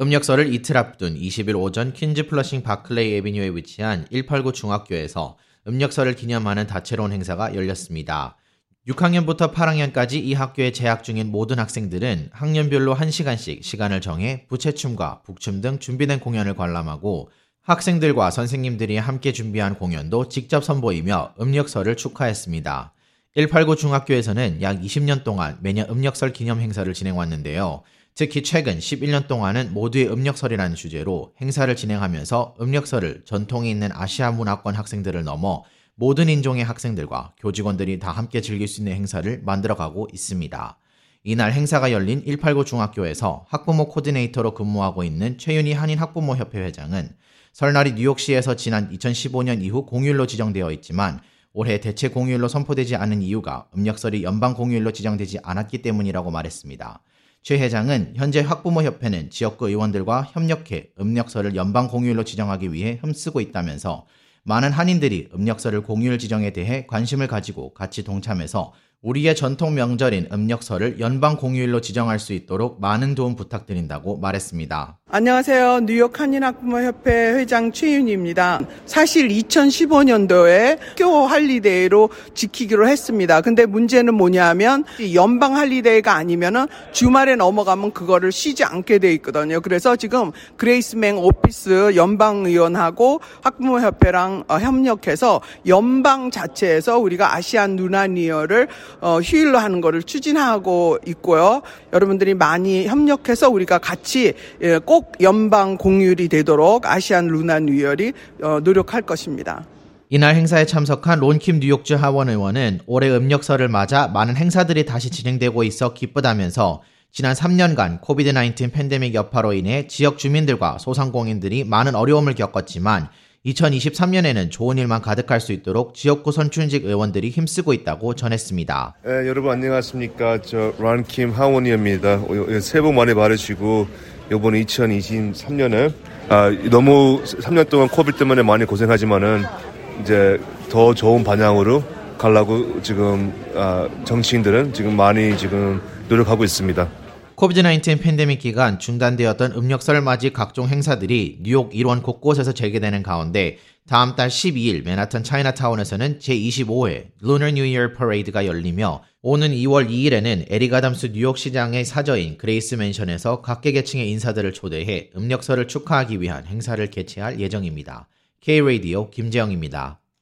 음력설을 이틀 앞둔 20일 오전 퀸즈 플러싱 바클레이 에비뉴에 위치한 189 중학교에서 음력설을 기념하는 다채로운 행사가 열렸습니다. 6학년부터 8학년까지 이 학교에 재학 중인 모든 학생들은 학년별로 1시간씩 시간을 정해 부채춤과 북춤 등 준비된 공연을 관람하고 학생들과 선생님들이 함께 준비한 공연도 직접 선보이며 음력설을 축하했습니다. 189 중학교에서는 약 20년 동안 매년 음력설 기념 행사를 진행왔는데요. 특히 최근 11년 동안은 모두의 음력설이라는 주제로 행사를 진행하면서 음력설을 전통이 있는 아시아 문화권 학생들을 넘어 모든 인종의 학생들과 교직원들이 다 함께 즐길 수 있는 행사를 만들어가고 있습니다. 이날 행사가 열린 189 중학교에서 학부모 코디네이터로 근무하고 있는 최윤희 한인 학부모 협회 회장은 설날이 뉴욕시에서 지난 2015년 이후 공휴일로 지정되어 있지만 올해 대체 공휴일로 선포되지 않은 이유가 음력설이 연방 공휴일로 지정되지 않았기 때문이라고 말했습니다. 최 회장은 현재 학부모협회는 지역구 의원들과 협력해 음력설을 연방 공휴일로 지정하기 위해 힘쓰고 있다면서 많은 한인들이 음력설을 공휴일 지정에 대해 관심을 가지고 같이 동참해서 우리의 전통 명절인 음력설을 연방 공휴일로 지정할 수 있도록 많은 도움 부탁드린다고 말했습니다. 안녕하세요. 뉴욕 한인학부모협회 회장 최윤희입니다. 사실 2015년도에 학교 holiday로 지키기로 했습니다. 근데 문제는 뭐냐면 연방 holiday가 아니면은 주말에 넘어가면 그거를 쉬지 않게 돼 있거든요. 그래서 지금 그레이스 맹 office 연방 의원하고 학부모협회랑 어, 협력해서 연방 자체에서 우리가 아시안 누나니어를 어, 휴일로 하는 거를 추진하고 있고요. 여러분들이 많이 협력해서 우리가 같이 예, 꼭 연방 공휴일이 되도록 Asian Lunar New Year이 어, 노력할 것입니다. 이날 행사에 참석한 론 킴 뉴욕주 하원 의원은 올해 음력설을 맞아 많은 행사들이 다시 진행되고 있어 기쁘다면서 지난 3년간 COVID 19 팬데믹 여파로 인해 지역 주민들과 소상공인들이 많은 어려움을 겪었지만 2023년에는 좋은 일만 가득할 수 있도록 지역구 선출직 의원들이 힘쓰고 있다고 전했습니다. 네, 여러분 안녕하십니까. 저 론 킴 하원의원입니다. 새해 복 많이 받으시고 이번 2023년에 아, 너무 3년 동안 COVID 때문에 많이 고생하지만은 이제 더 좋은 방향으로 가려고 지금 아, 정치인들은 지금 많이 지금 노력하고 있습니다. COVID-19 팬데믹 기간 중단되었던 음력설 맞이 각종 행사들이 뉴욕 일원 곳곳에서 재개되는 가운데 다음 달 12일 맨하탄 차이나타운에서는 제25회 Lunar New Year Parade가 열리며 오는 2월 2일에는 에릭 아담스 뉴욕시장의 사저인 그레이시 맨션에서 각계각층의 인사들을 초대해 음력설을 축하하기 위한 행사를 개최할 예정입니다. K-Radio 김재영입니다.